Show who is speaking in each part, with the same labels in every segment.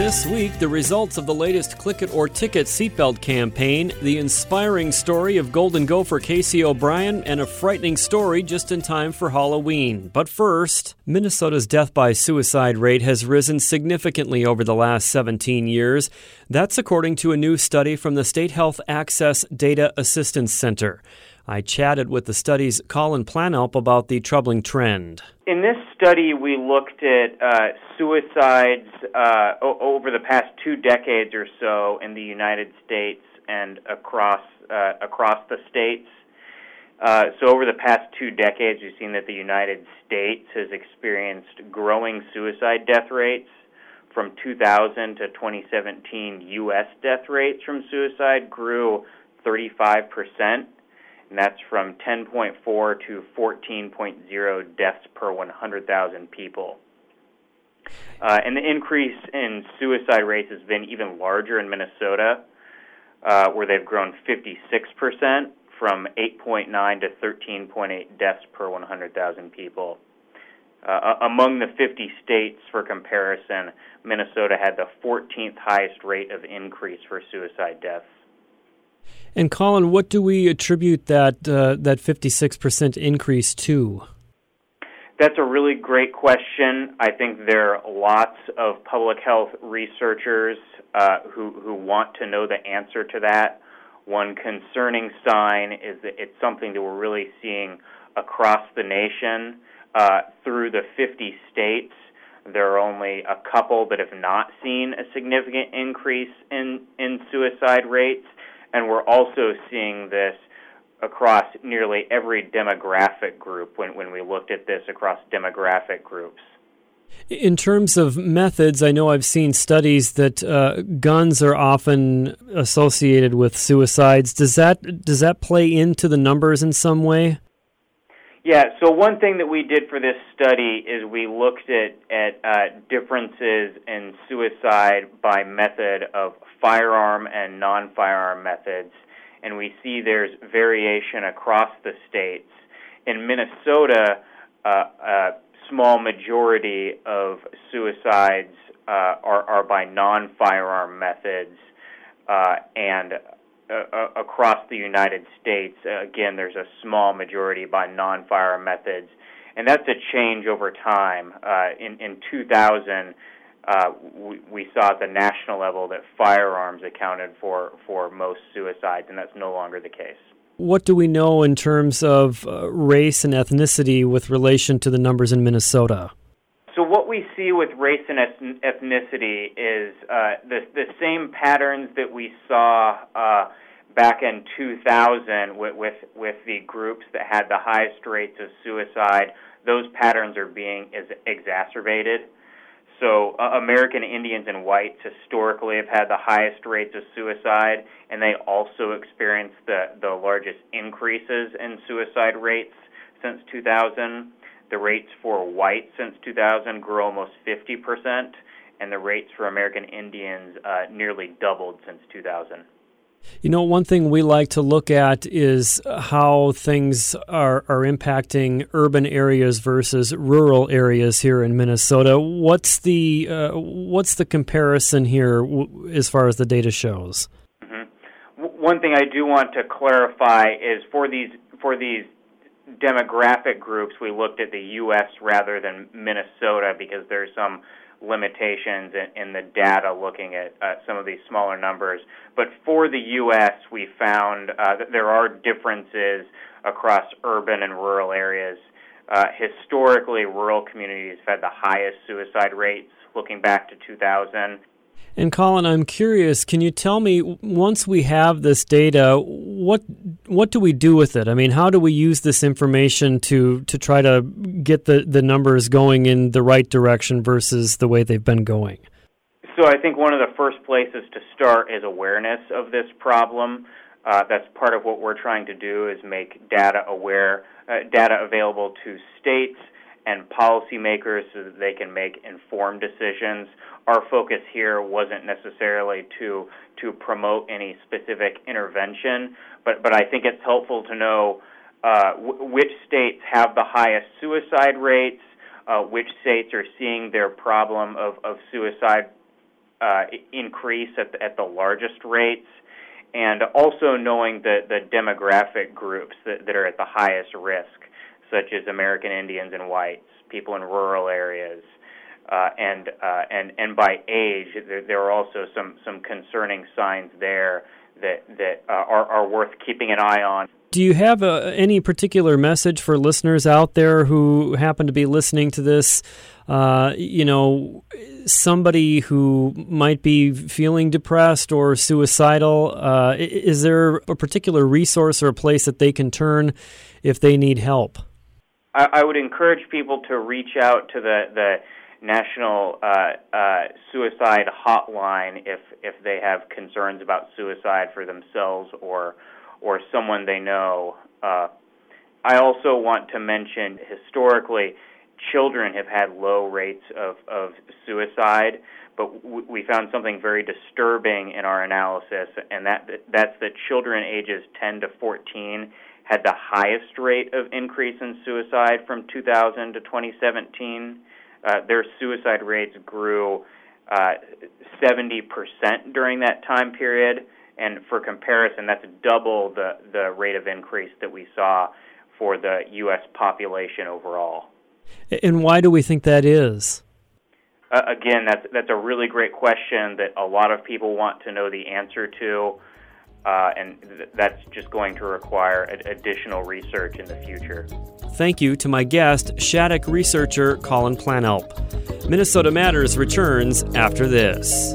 Speaker 1: This week, the results of the latest Click It or Ticket seatbelt campaign, the inspiring story of Golden Gopher Casey O'Brien, and a frightening story just in time for Halloween. But first, Minnesota's death by suicide rate has risen significantly over the last 17 years. That's according to a new study from the State Health Access Data Assistance Center. I chatted with the study's Colin Planalp about the troubling trend.
Speaker 2: In this study, we looked at uh, suicides uh, o- over the past two decades or so in the United States and across uh, across the states. Uh, so, over the past two decades, we've seen that the United States has experienced growing suicide death rates. From 2000 to 2017, U.S. death rates from suicide grew 35 percent and that's from 10.4 to 14.0 deaths per 100,000 people. Uh, and the increase in suicide rates has been even larger in Minnesota, uh, where they've grown 56% from 8.9 to 13.8 deaths per 100,000 people. Uh, among the 50 states, for comparison, Minnesota had the 14th highest rate of increase for suicide deaths.
Speaker 1: And Colin, what do we attribute that uh, that 56% increase to?
Speaker 2: That's a really great question. I think there are lots of public health researchers uh, who who want to know the answer to that. One concerning sign is that it's something that we're really seeing across the nation uh, through the 50 states. There are only a couple that have not seen a significant increase in in suicide rates and we're also seeing this across nearly every demographic group when, when we looked at this across demographic groups.
Speaker 1: In terms of methods, I know I've seen studies that uh, guns are often associated with suicides. Does that does that play into the numbers in some way?
Speaker 2: Yeah. So one thing that we did for this study is we looked at at uh, differences in suicide by method of firearm and non firearm methods, and we see there's variation across the states. In Minnesota, uh, a small majority of suicides uh, are, are by non firearm methods, uh, and uh, across the United States, again, there's a small majority by non firearm methods. And that's a change over time. Uh, in, in 2000, uh, we, we saw at the national level that firearms accounted for, for most suicides, and that's no longer the case.
Speaker 1: What do we know in terms of uh, race and ethnicity with relation to the numbers in Minnesota?
Speaker 2: So what we see with race and ethnicity is uh, the the same patterns that we saw uh, back in 2000 with, with with the groups that had the highest rates of suicide. Those patterns are being is exacerbated. So uh, American Indians and whites historically have had the highest rates of suicide, and they also experienced the, the largest increases in suicide rates since 2000. The rates for whites since 2000 grew almost 50%, and the rates for American Indians uh, nearly doubled since 2000.
Speaker 1: You know, one thing we like to look at is how things are, are impacting urban areas versus rural areas here in Minnesota. What's the uh, what's the comparison here w- as far as the data shows?
Speaker 2: Mm-hmm. W- one thing I do want to clarify is for these for these demographic groups, we looked at the U.S. rather than Minnesota because there's some limitations in, in the data looking at uh, some of these smaller numbers. But for the U.S., we found uh, that there are differences across urban and rural areas. Uh, historically, rural communities had the highest suicide rates looking back to 2000.
Speaker 1: And Colin, I'm curious. Can you tell me once we have this data, what what do we do with it? I mean, how do we use this information to to try to get the the numbers going in the right direction versus the way they've been going?
Speaker 2: So I think one of the first places to start is awareness of this problem. Uh, that's part of what we're trying to do is make data aware, uh, data available to states and policymakers so that they can make informed decisions. Our focus here wasn't necessarily to to promote any specific intervention, but but I think it's helpful to know uh, w- which states have the highest suicide rates, uh, which states are seeing their problem of of suicide uh, increase at the, at the largest rates, and also knowing the the demographic groups that, that are at the highest risk such as American Indians and whites, people in rural areas, uh, and uh, and and by age, there, there, are also some some concerning signs there that that uh, are, are worth keeping an eye on.
Speaker 1: Do you have a, uh, any particular message for listeners out there who happen to be listening to this? Uh, you know, somebody who might be feeling depressed or suicidal. Uh, is there a particular resource or a place that they can turn if they need help?
Speaker 2: I, I would encourage people to reach out to the the national uh, uh, suicide hotline if if they have concerns about suicide for themselves or or someone they know. Uh, I also want to mention historically, children have had low rates of of suicide, but w- we found something very disturbing in our analysis, and that that's that children ages 10 to 14 had the highest rate of increase in suicide from 2000 to 2017. Uh, their suicide rates grew uh, 70% during that time period. And for comparison, that's double the, the rate of increase that we saw for the U.S. population overall.
Speaker 1: And why do we think that is?
Speaker 2: Uh, again, that's that's a really great question that a lot of people want to know the answer to uh, and th- that's just going to require ad- additional research in the future.
Speaker 1: Thank you to my guest, SHADAC researcher Colin Planalp. Minnesota Matters returns after this.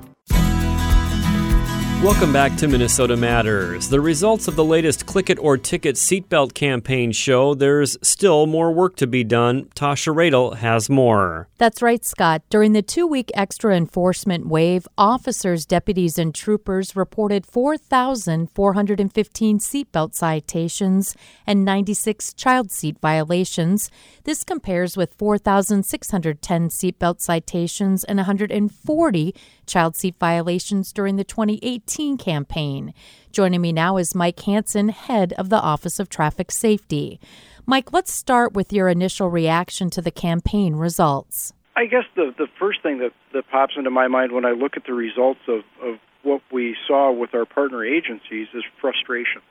Speaker 1: Welcome back to Minnesota Matters. The results of the latest Click It or Ticket seatbelt campaign show there's still more work to be done. Tasha Radel has more.
Speaker 3: That's right, Scott. During the two week extra enforcement wave, officers, deputies, and troopers reported 4,415 seatbelt citations and 96 child seat violations. This compares with 4,610 seatbelt citations and 140 child seat violations during the 2018 campaign. Joining me now is Mike Hanson, head of the Office of Traffic Safety. Mike, let's start with your initial reaction to the campaign results.
Speaker 4: I guess the the first thing that, that pops into my mind when I look at the results of, of what we saw with our partner agencies is frustration.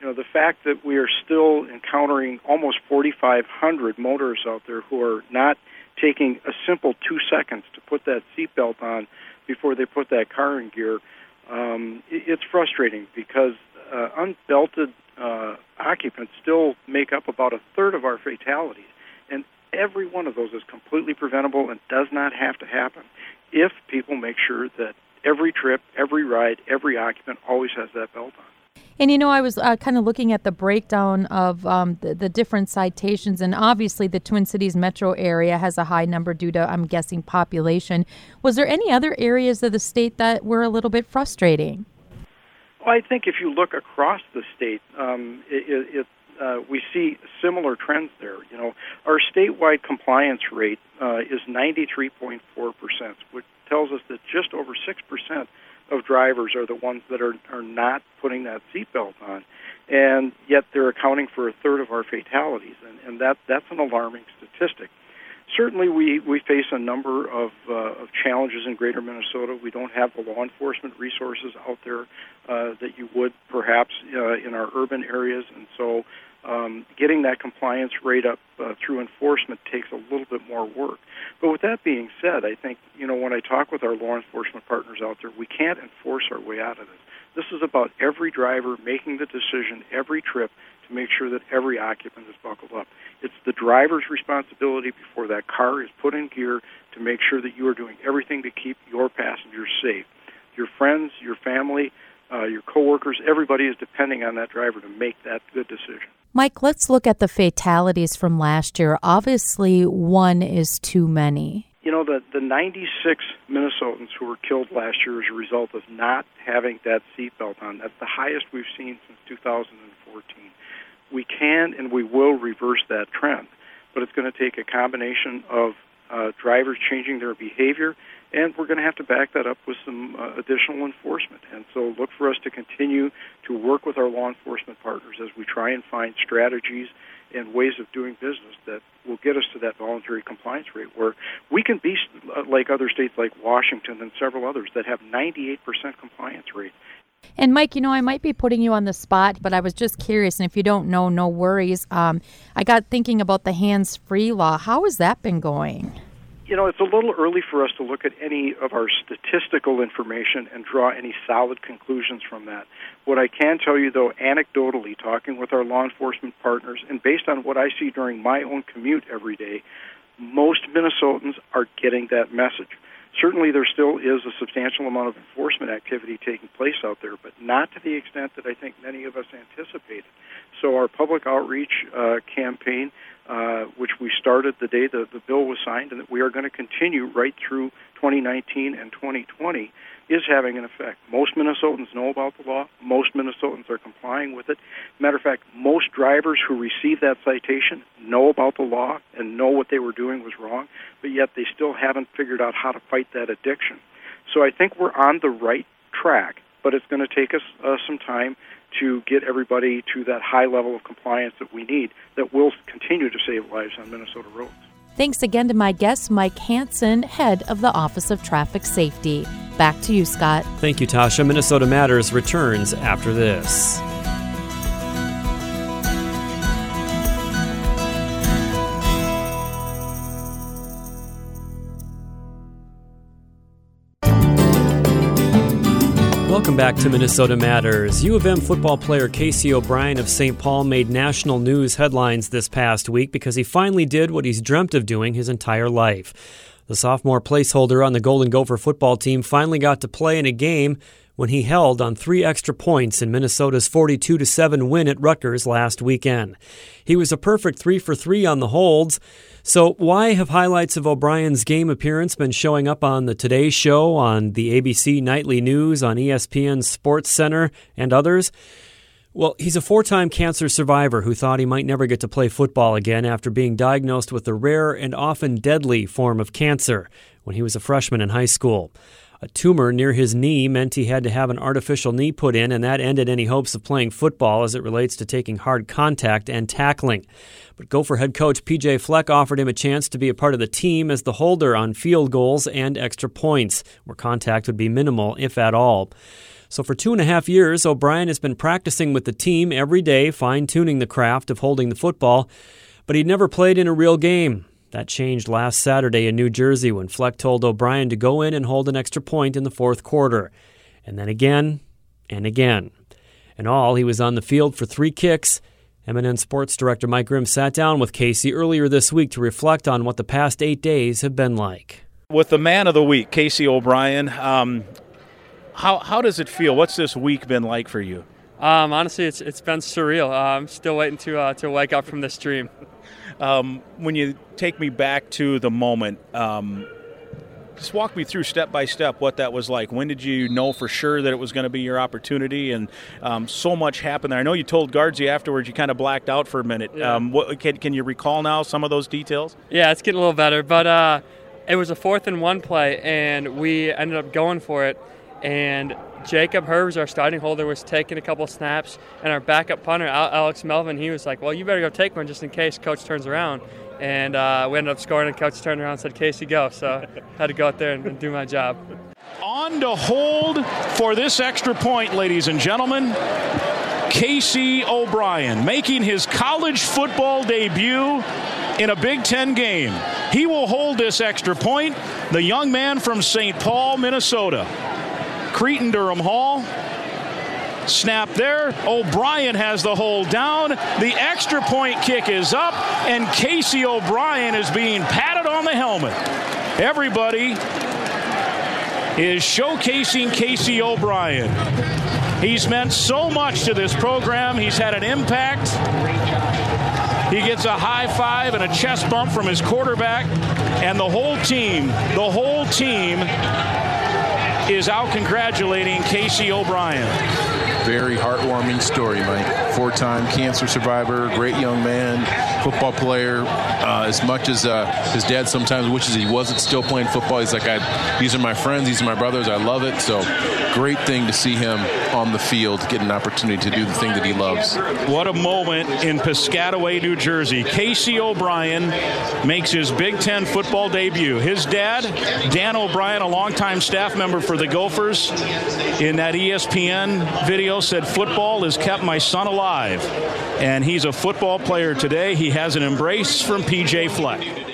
Speaker 4: You know, the fact that we are still encountering almost 4,500 motorists out there who are not taking a simple two seconds to put that seatbelt on before they put that car in gear, um, it, it's frustrating because uh, unbelted uh, occupants still make up about a third of our fatalities. And every one of those is completely preventable and does not have to happen if people make sure that every trip, every ride, every occupant always has that belt on.
Speaker 3: And you know, I was uh, kind of looking at the breakdown of um, the, the, different citations, and obviously the Twin Cities metro area has a high number due to, I'm guessing, population. Was there any other areas of the state that were a little bit frustrating?
Speaker 4: Well, I think if you look across the state, um, it, it uh, we see similar trends there. You know, our statewide compliance rate uh, is 93.4 percent, which tells us that just over six percent of drivers are the ones that are, are not putting that seatbelt on. And yet they're accounting for a third of our fatalities. And, and that, that's an alarming statistic. Certainly, we, we face a number of, uh, of challenges in greater Minnesota. We don't have the law enforcement resources out there uh, that you would perhaps uh, in our urban areas. And so um, getting that compliance rate up uh, through enforcement takes a little bit more work. But with that being said, I think you know when I talk with our law enforcement partners out there, we can't enforce our way out of this. This is about every driver making the decision every trip to make sure that every occupant is buckled up. It's the driver's responsibility before that car is put in gear to make sure that you are doing everything to keep your passengers safe. Your friends, your family, uh, your coworkers, everybody is depending on that driver to make that good decision.
Speaker 3: Mike, let's look at the fatalities from last year. Obviously, one is too many.
Speaker 4: You know, the, the 96 Minnesotans who were killed last year as a result of not having that seatbelt on, that's the highest we've seen since 2014. We can and we will reverse that trend, but it's going to take a combination of uh, drivers changing their behavior, and we're going to have to back that up with some uh, additional enforcement. And so look for us to continue to work with our law enforcement partners as we try and find strategies and ways of doing business that will get us to that voluntary compliance rate where we can be uh, like other states like Washington and several others that have 98% compliance rate.
Speaker 3: And Mike, you know, I might be putting you on the spot, but I was just curious, and if you don't know, no worries. Um, I got thinking about the hands-free law. How has that been going?
Speaker 4: You know, it's a little early for us to look at any of our statistical information and draw any solid conclusions from that. What I can tell you, though, anecdotally, talking with our law enforcement partners, and based on what I see during my own commute every day, most Minnesotans are getting that message. Certainly, there still is a substantial amount of enforcement activity taking place out there, but not to the extent that I think many of us anticipated. So, our public outreach uh, campaign, uh, which we started the day the, the bill was signed, and that we are going to continue right through 2019 and 2020, is having an effect. Most Minnesotans know about the law. Most Minnesotans are complying with it. Matter of fact, most drivers who receive that citation know about the law and know what they were doing was wrong, but yet they still haven't figured out how to fight that addiction. So I think we're on the right track, but it's going to take us uh, some time to get everybody to that high level of compliance that we need that will continue to save lives on Minnesota roads.
Speaker 3: Thanks again to my guest, Mike Hanson, head of the Office of Traffic Safety. Back to you, Scott.
Speaker 1: Thank you, Tasha. Minnesota Matters returns after this. Welcome back to Minnesota Matters. U of M football player Casey O'Brien of St. Paul made national news headlines this past week because he finally did what he's dreamt of doing his entire life. The sophomore placeholder on the Golden Gopher football team finally got to play in a game when he held on three extra points in Minnesota's 42 7 win at Rutgers last weekend. He was a perfect 3 for 3 on the holds. So, why have highlights of O'Brien's game appearance been showing up on the Today Show, on the ABC Nightly News, on ESPN Sports Center, and others? Well, he's a four time cancer survivor who thought he might never get to play football again after being diagnosed with a rare and often deadly form of cancer when he was a freshman in high school. A tumor near his knee meant he had to have an artificial knee put in, and that ended any hopes of playing football as it relates to taking hard contact and tackling. But Gopher head coach PJ Fleck offered him a chance to be a part of the team as the holder on field goals and extra points, where contact would be minimal, if at all. So, for two and a half years, O'Brien has been practicing with the team every day, fine tuning the craft of holding the football, but he'd never played in a real game. That changed last Saturday in New Jersey when Fleck told O'Brien to go in and hold an extra point in the fourth quarter. And then again and again. In all, he was on the field for three kicks. MNN Sports Director Mike Grimm sat down with Casey earlier this week to reflect on what the past eight days have been like.
Speaker 5: With the man of the week, Casey O'Brien, um, how, how does it feel? What's this week been like for you?
Speaker 6: Um, honestly, it's, it's been surreal. Uh, I'm still waiting to, uh, to wake up from this dream.
Speaker 5: Um, when you take me back to the moment, um, just walk me through step by step what that was like. When did you know for sure that it was going to be your opportunity? And um, so much happened there. I know you told Guardsy afterwards you kind of blacked out for a minute.
Speaker 6: Yeah.
Speaker 5: Um, what, can, can you recall now some of those details?
Speaker 6: Yeah, it's getting a little better, but uh, it was a fourth and one play, and we ended up going for it. And Jacob Herbers, our starting holder, was taking a couple snaps, and our backup punter, Alex Melvin, he was like, "Well, you better go take one just in case coach turns around." And uh, we ended up scoring, and coach turned around and said, "Casey, go!" So I had to go out there and, and do my job.
Speaker 5: On to hold for this extra point, ladies and gentlemen. Casey O'Brien making his college football debut in a Big Ten game. He will hold this extra point. The young man from St. Paul, Minnesota. Cretin Derham Hall. Snap there. O'Brien has the hold down. The extra point kick is up, and Casey O'Brien is being patted on the helmet. Everybody is showcasing Casey O'Brien. He's meant so much to this program. He's had an impact. He gets a high five and a chest bump from his quarterback, and the whole team, the whole team is out congratulating Casey O'Brien.
Speaker 7: Very heartwarming story, Mike. Four time cancer survivor, great young man, football player. Uh, as much as uh, his dad sometimes wishes he wasn't still playing football, he's like, I, these are my friends, these are my brothers, I love it. So great thing to see him on the field, get an opportunity to do the thing that he loves.
Speaker 5: What a moment in Piscataway, New Jersey. Casey O'Brien makes his Big Ten football debut. His dad, Dan O'Brien, a longtime staff member for the Gophers, in that ESPN video said, Football has kept my son alive. And he's a football player today. He has an embrace from PJ Fleck.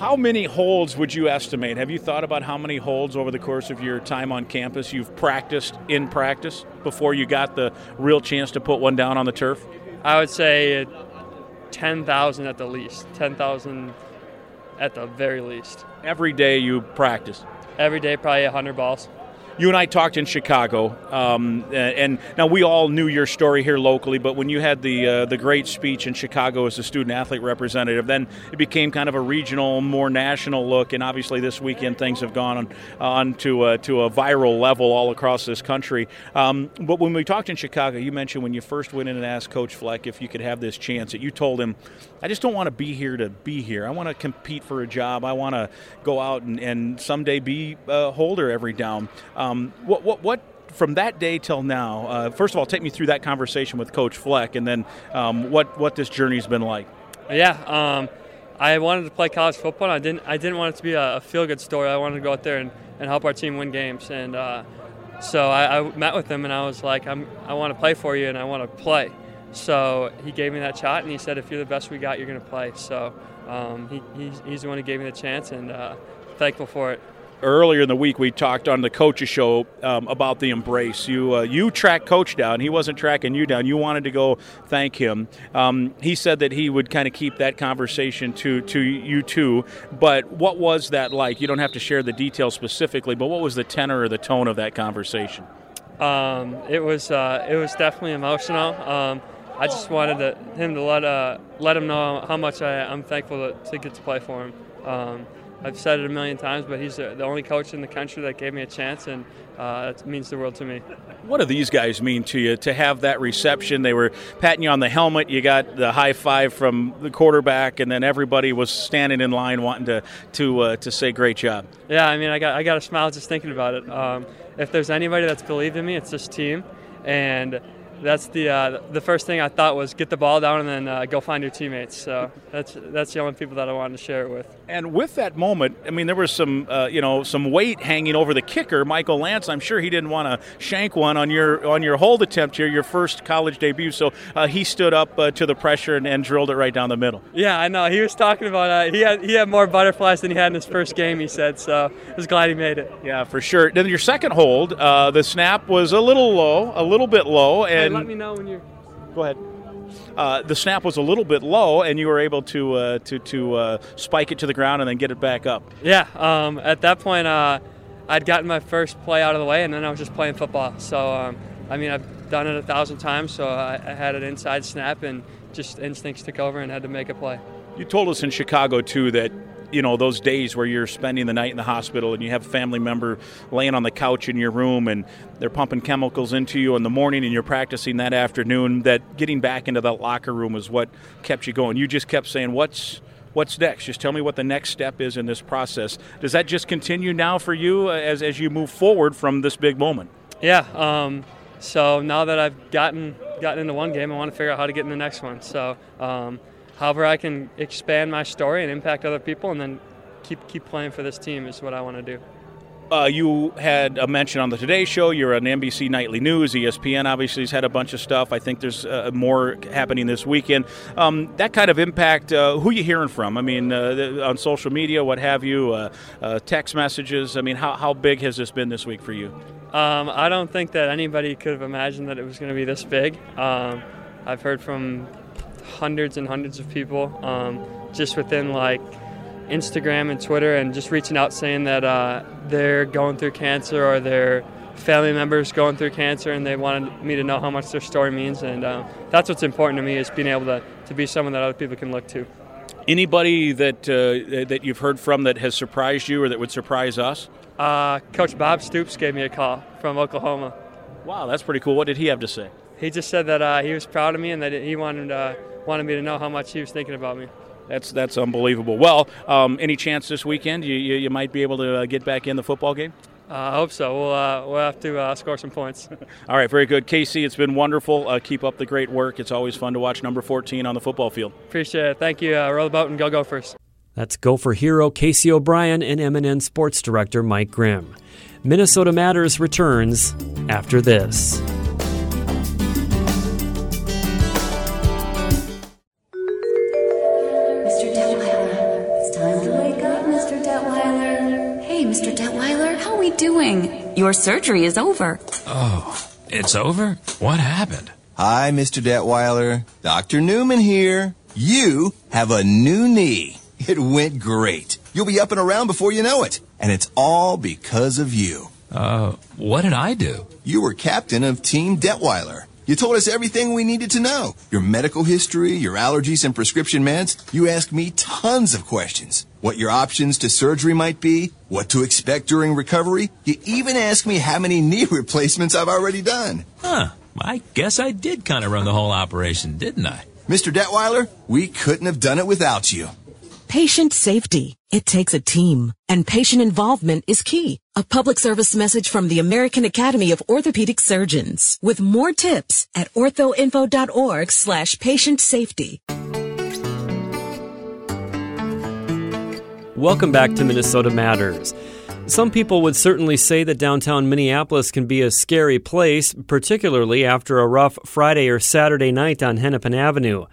Speaker 5: How many holds would you estimate? Have you thought about how many holds over the course of your time on campus you've practiced in practice before you got the real chance to put one down on the turf?
Speaker 6: I would say 10,000 at the least. 10,000 at the very least.
Speaker 5: Every day you practice?
Speaker 6: Every day, probably 100 balls
Speaker 5: you and I talked in Chicago, um, and now we all knew your story here locally. But when you had the uh, the great speech in Chicago as a student athlete representative, then it became kind of a regional, more national look. And obviously, this weekend things have gone on, on to a, to a viral level all across this country. Um, but when we talked in Chicago, you mentioned when you first went in and asked Coach Fleck if you could have this chance, that you told him, "I just don't want to be here to be here. I want to compete for a job. I want to go out and, and someday be a holder every down." Um, what, what, what from that day till now, uh, first of all, take me through that conversation with Coach Fleck, and then um, what what this journey's been like.
Speaker 6: Yeah, um, I wanted to play college football. And I didn't I didn't want it to be a, a feel good story. I wanted to go out there and, and help our team win games. And uh, so I, I, met with him, and I was like, I'm, I want to play for you, and I want to play. So he gave me that shot, and he said, if you're the best we got, you're going to play. So um, he, he's, he's, the one who gave me the chance, and uh, thankful for it
Speaker 5: earlier in the week we talked on the coaches show um, about the embrace. You uh, you tracked coach down. He wasn't tracking you down. You wanted to go thank him. Um, he said that he would kind of keep that conversation to to you too. But what was that like? You don't have to share the details specifically, but what was the tenor or the tone of that conversation?
Speaker 6: Um, it was uh, it was definitely emotional. Um, I just wanted to, him to let uh, let him know how much I, am thankful to, to, get to play for him. I've said it a million times, but he's the only coach in the country that gave me a chance, and uh, it means the world to me.
Speaker 5: What do these guys mean to you to have that reception? They were patting you on the helmet. You got the high five from the quarterback, and then everybody was standing in line wanting to to uh, to say great job.
Speaker 6: Yeah, I mean, I got I got a smile just thinking about it. Um, if there's anybody that's believed in me, it's this team, and that's the uh, the first thing I thought was get the ball down and then uh, go find your teammates. So that's that's the only people that I wanted to share it with.
Speaker 5: And with that moment, I mean, there was some uh, you know some weight hanging over the kicker, Michael Lantz. I'm sure he didn't want to shank one on your on your hold attempt here, your first college debut. So uh, he stood up uh, to the pressure and, and, drilled it right down the middle.
Speaker 6: Yeah, I know. He was talking about uh, he had he had more butterflies than he had in his first game. He said so. I was glad he made it.
Speaker 5: Yeah, for sure. Then your second hold, the snap was a little low, a little bit low, and
Speaker 6: let me know when you're.
Speaker 5: Go ahead. Uh, the snap was a little bit low, and you were able to uh, to to uh, spike it to the ground and then get it back up.
Speaker 6: Yeah. Um, at that point, uh, I'd gotten my first play out of the way, and then I was just playing football. So, um, I mean, I've done it a thousand times, so I, I had an inside snap, and just instincts took over and had to make a play.
Speaker 5: You told us in Chicago too that you know those days where you're spending the night in the hospital and you have a family member laying on the couch in your room and they're pumping chemicals into you in the morning and you're practicing that afternoon that getting back into that locker room is what kept you going you just kept saying what's what's next? Just tell me what the next step is in this process. Does that just continue now for you uh, as, as you move forward from this big moment?
Speaker 6: Yeah. Um, so now that I've gotten gotten into one game, I want to figure out how to get in the next one. So, um, however, I can expand my story and impact other people, and then keep keep playing for this team is what I want to do.
Speaker 5: Uh, you had a mention on the Today Show. You're on NBC Nightly News. ESPN obviously has had a bunch of stuff. I think there's uh, more happening this weekend. Um, that kind of impact. Uh, who you hearing from? I mean, uh, on social media, what have you? Uh, uh, text messages. I mean, how how big has this been this week for you?
Speaker 6: Um, I don't think that anybody could have imagined that it was going to be this big. Um, I've heard from hundreds and hundreds of people um, just within like Instagram and Twitter and just reaching out saying that uh, they're going through cancer or their family members going through cancer and they wanted me to know how much their story means. And uh, that's what's important to me is being able to, to be someone that other people can look to.
Speaker 5: Anybody that uh, that you've heard from that has surprised you or that would surprise us?
Speaker 6: Uh, Coach Bob Stoops gave me a call from Oklahoma.
Speaker 5: Wow, that's pretty cool. What did he have to say?
Speaker 6: He just said that uh, he was proud of me and that he wanted uh, wanted me to know how much he was thinking about me.
Speaker 5: That's that's unbelievable. Well, um, any chance this weekend you, you, you might be able to uh, get back in the football game?
Speaker 6: Uh, I hope so. We'll, uh, we'll have to uh, score some points.
Speaker 5: All right, very good. Casey, it's been wonderful. Uh, keep up the great work. It's always fun to watch number 14 on the football field.
Speaker 6: Appreciate it. Thank you. Uh, row the boat and go Gophers.
Speaker 1: That's Gopher hero Casey O'Brien and MNN Sports Director Mike Grimm. Minnesota Matters returns after this.
Speaker 8: Your surgery is over.
Speaker 9: Oh, it's over? What happened?
Speaker 10: Hi, Mr. Detweiler. Dr. Newman here. You have a new knee. It went great. You'll be up and around before you know it. And it's all because of you.
Speaker 9: Uh, what did I do?
Speaker 10: You were captain of Team Detweiler. You told us everything we needed to know. Your medical history, your allergies and prescription meds. You asked me tons of questions. What your options to surgery might be, what to expect during recovery. You even asked me how many knee replacements I've already done.
Speaker 9: Huh. I guess I did kind of run the whole operation, didn't I?
Speaker 10: Mr. Detweiler, we couldn't have done it without you.
Speaker 11: Patient safety. It takes a team, and patient involvement is key. A public service message from the American Academy of Orthopedic Surgeons with more tips at orthoinfo.org slash patient safety.
Speaker 1: Welcome back to Minnesota Matters. Some people would certainly say that downtown Minneapolis can be a scary place, particularly after a rough Friday or Saturday night on Hennepin Avenue.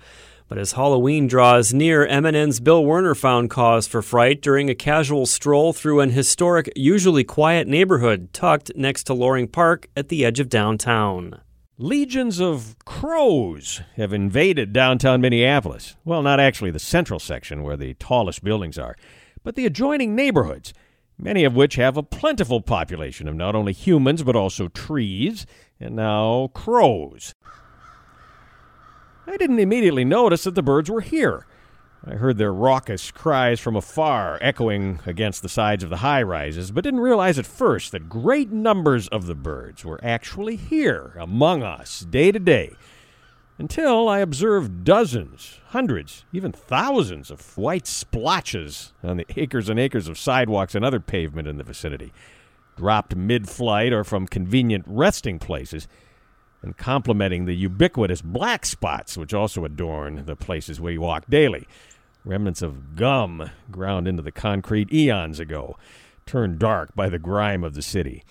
Speaker 1: But as Halloween draws near, MNN's Bill Werner found cause for fright during a casual stroll through an historic, usually quiet neighborhood tucked next to Loring Park at the edge of downtown.
Speaker 12: Legions of crows have invaded downtown Minneapolis. Well, not actually the central section where the tallest buildings are, but the adjoining neighborhoods, many of which have a plentiful population of not only humans but also trees and now crows. I didn't immediately notice that the birds were here. I heard their raucous cries from afar echoing against the sides of the high rises, but didn't realize at first that great numbers of the birds were actually here among us day to day. Until I observed dozens, hundreds, even thousands of white splotches on the acres and acres of sidewalks and other pavement in the vicinity, dropped mid flight or from convenient resting places and complementing the ubiquitous black spots which also adorn the places we walk daily. Remnants of gum ground into the concrete eons ago, turned dark by the grime of the city.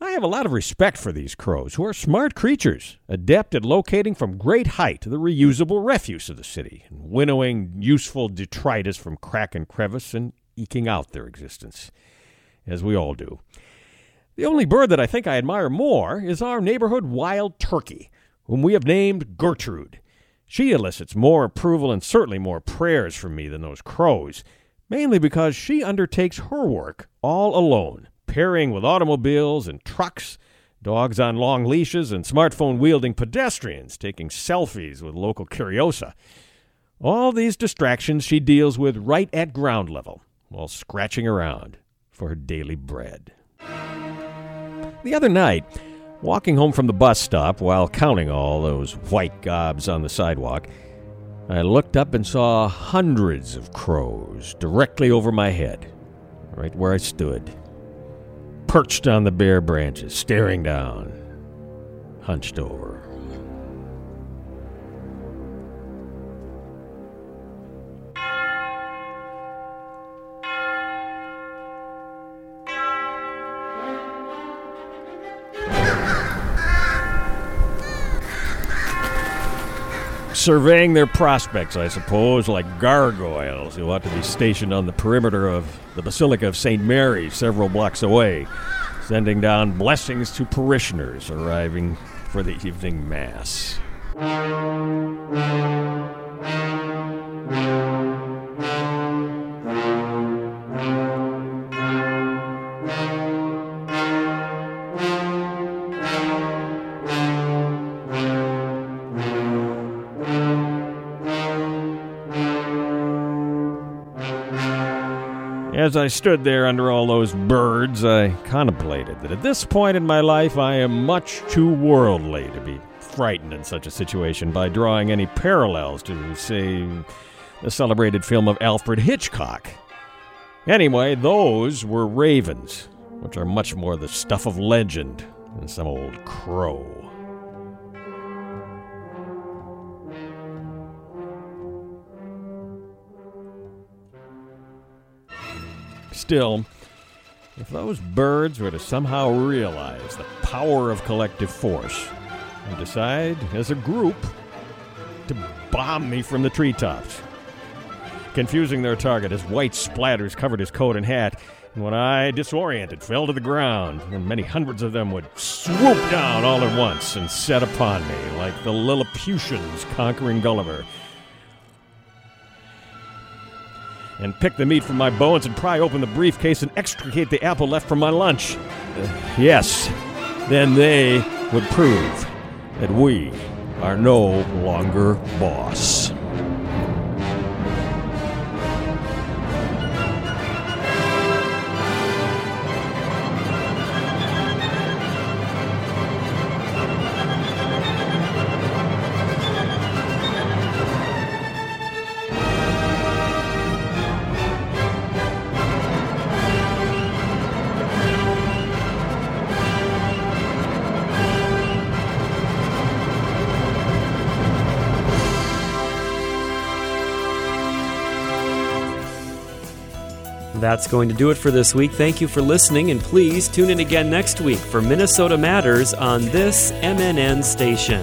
Speaker 12: I have a lot of respect for these crows, who are smart creatures, adept at locating from great height the reusable refuse of the city, and winnowing useful detritus from crack and crevice and eking out their existence, as we all do. The only bird that I think I admire more is our neighborhood wild turkey, whom we have named Gertrude. She elicits more approval and certainly more prayers from me than those crows, mainly because she undertakes her work all alone, pairing with automobiles and trucks, dogs on long leashes, and smartphone wielding pedestrians taking selfies with local curiosa. All these distractions she deals with right at ground level while scratching around for her daily bread. The other night, walking home from the bus stop while counting all those white gobs on the sidewalk, I looked up and saw hundreds of crows directly over my head, right where I stood, perched on the bare branches, staring down, hunched over. Surveying their prospects, I suppose, like gargoyles who ought to be stationed on the perimeter of the Basilica of St. Mary, several blocks away, sending down blessings to parishioners arriving for the evening Mass. As I stood there under all those birds, I contemplated that at this point in my life I am much too worldly to be frightened in such a situation by drawing any parallels to, say, the celebrated film of Alfred Hitchcock. Anyway, those were ravens, which are much more the stuff of legend than some old crow. Still, if those birds were to somehow realize the power of collective force and decide, as a group, to bomb me from the treetops, confusing their target as white splatters covered his coat and hat, and when I, disoriented, fell to the ground, and many hundreds of them would swoop down all at once and set upon me like the Lilliputians conquering Gulliver and pick the meat from my bones and pry open the briefcase and extricate the apple left from my lunch. Uh, yes, then they would prove that we are no longer boss.
Speaker 1: That's going to do it for this week. Thank you for listening, and please tune in again next week for Minnesota Matters on this MNN station.